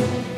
Thank you.